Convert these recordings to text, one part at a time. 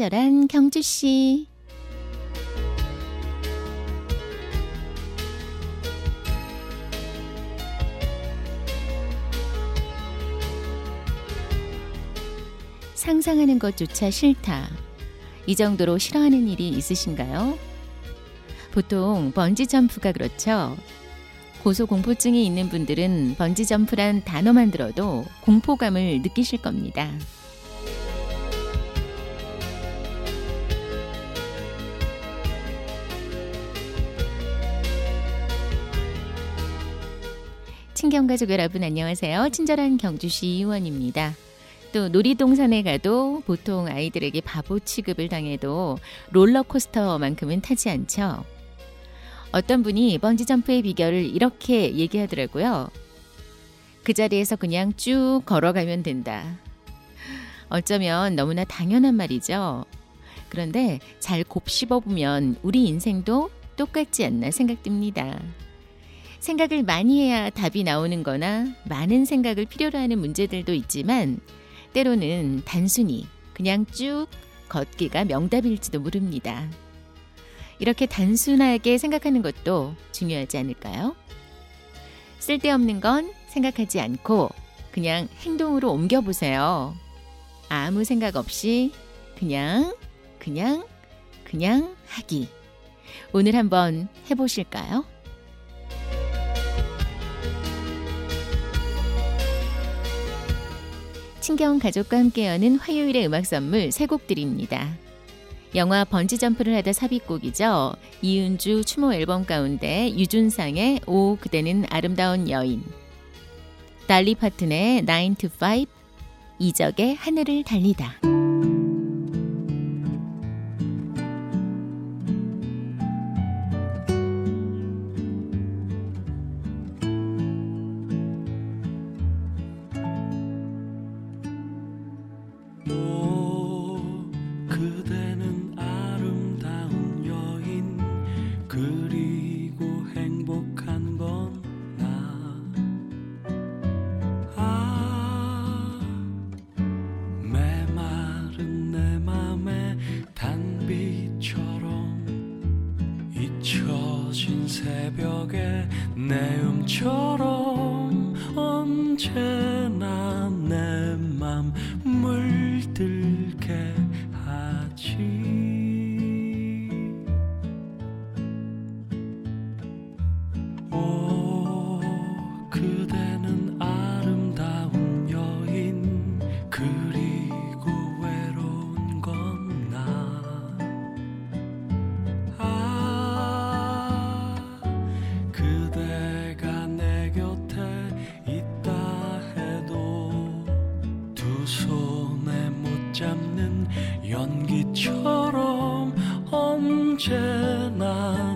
친절한 경주 씨. 상상하는 것조차 싫다. 이 정도로 싫어하는 일이 있으신가요? 보통 번지 점프가 그렇죠. 고소 공포증이 있는 분들은 번지 점프란 단어만 들어도 공포감을 느끼실 겁니다. 친경 가족 여러분 안녕하세요. 친절한 경주시 의원입니다. 또 놀이동산에 가도 보통 아이들에게 바보 취급을 당해도 롤러코스터만큼은 타지 않죠. 어떤 분이 번지점프의 비결을 이렇게 얘기하더라고요. 그 자리에서 그냥 쭉 걸어가면 된다. 어쩌면 너무나 당연한 말이죠. 그런데 잘 곱씹어보면 우리 인생도 똑같지 않나 생각됩니다. 생각을 많이 해야 답이 나오는 거나 많은 생각을 필요로 하는 문제들도 있지만 때로는 단순히 그냥 쭉 걷기가 명답일지도 모릅니다. 이렇게 단순하게 생각하는 것도 중요하지 않을까요? 쓸데없는 건 생각하지 않고 그냥 행동으로 옮겨보세요. 아무 생각 없이 그냥, 그냥, 그냥 하기. 오늘 한번 해보실까요? 친경 가족과 함께 여는 화요일의 음악 선물 세 곡 드립니다. 영화 번지점프를 하다 삽입곡이죠. 이은주 추모 앨범 가운데 유준상의 오 그대는 아름다운 여인 달리 파튼의 9 to 5 이적의 하늘을 달리다 연기처럼 언제나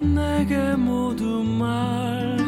내게 모두 말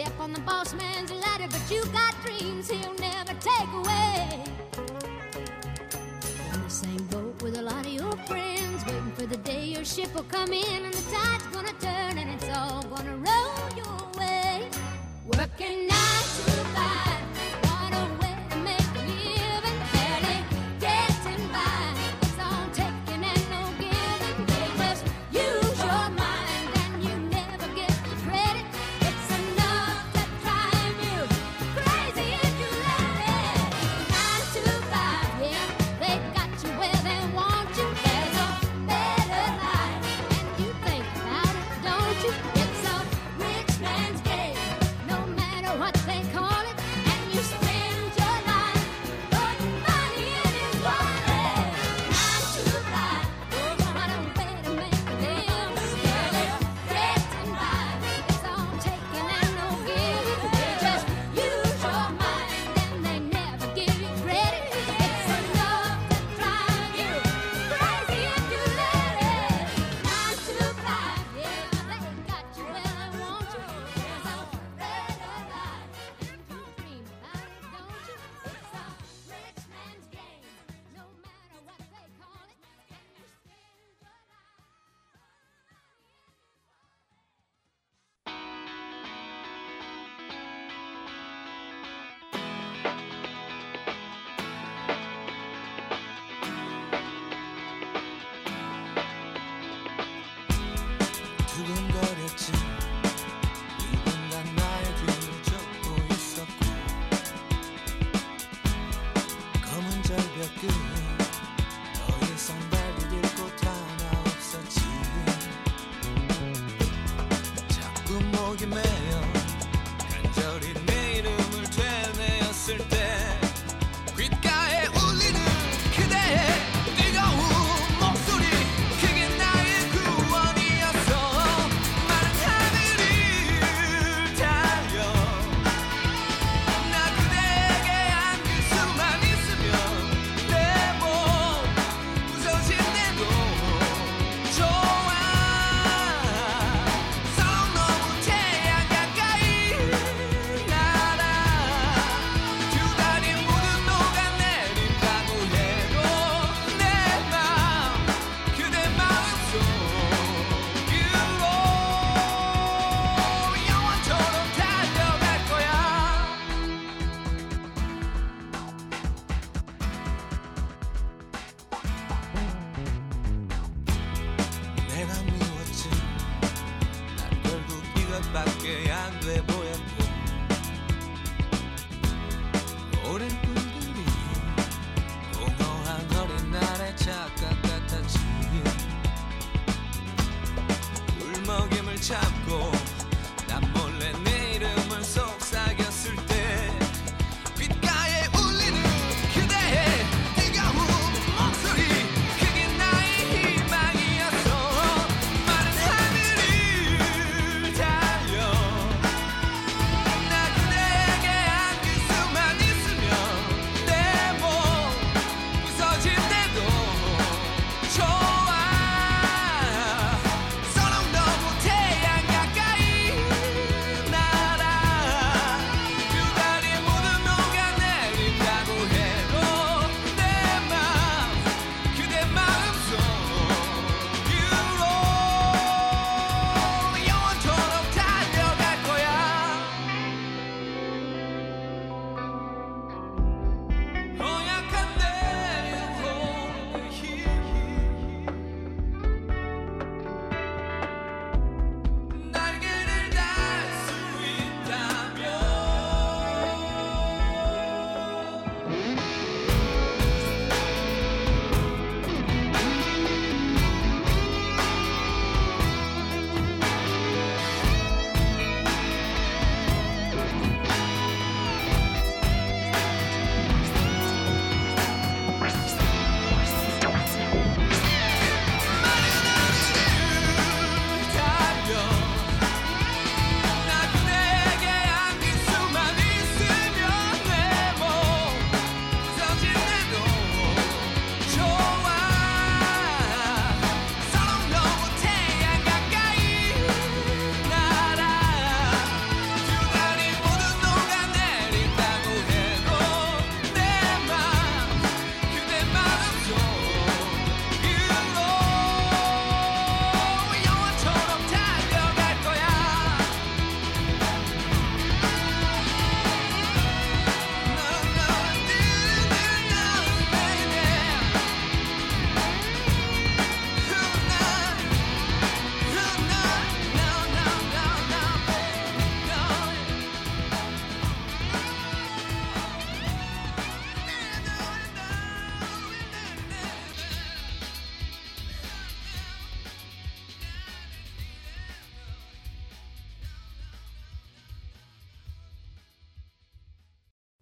step on the boss man's ladder, but you got dreams he'll never take away. In the same boat with a lot of your friends, waiting for the day your ship will come in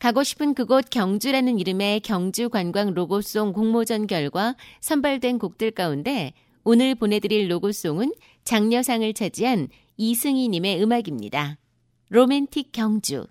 가고 싶은 그곳 경주라는 이름의 경주 관광 로고송 공모전 결과 선발된 곡들 가운데 오늘 보내드릴 로고송은 장려상을 차지한 이승희님의 음악입니다. 로맨틱 경주.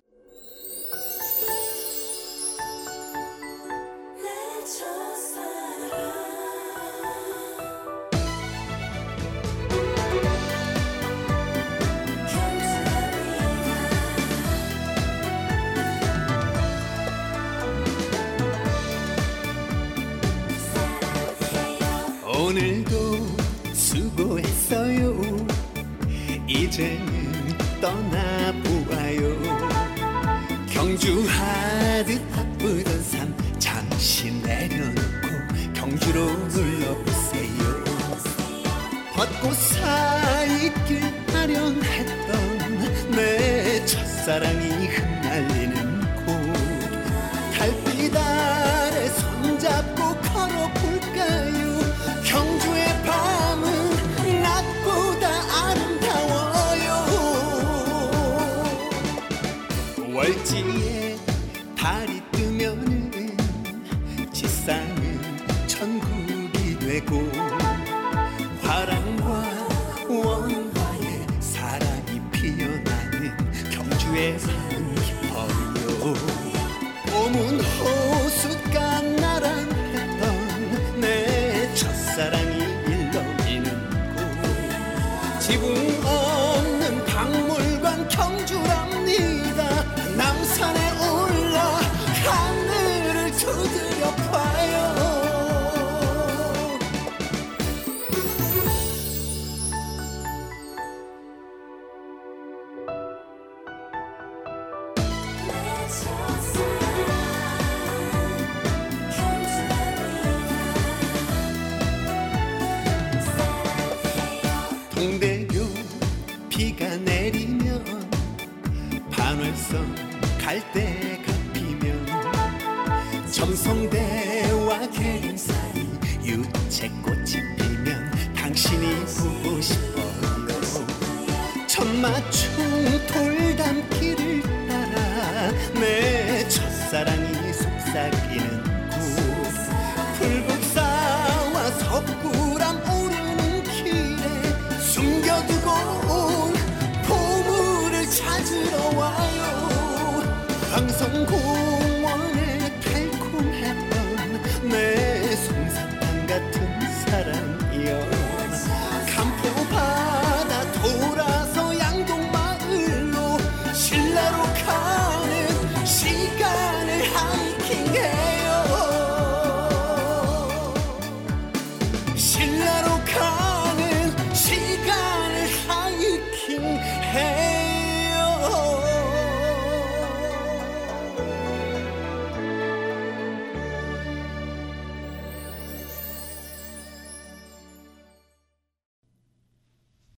내첫 경 천마총 돌담길을 따라 내 첫사랑이 속삭이는 곳. 불국사와 석굴암 오르는 길에 숨겨두고 온 보물을 찾으러 와요. 황성공원에 달콤했던 내 솜사탕 같은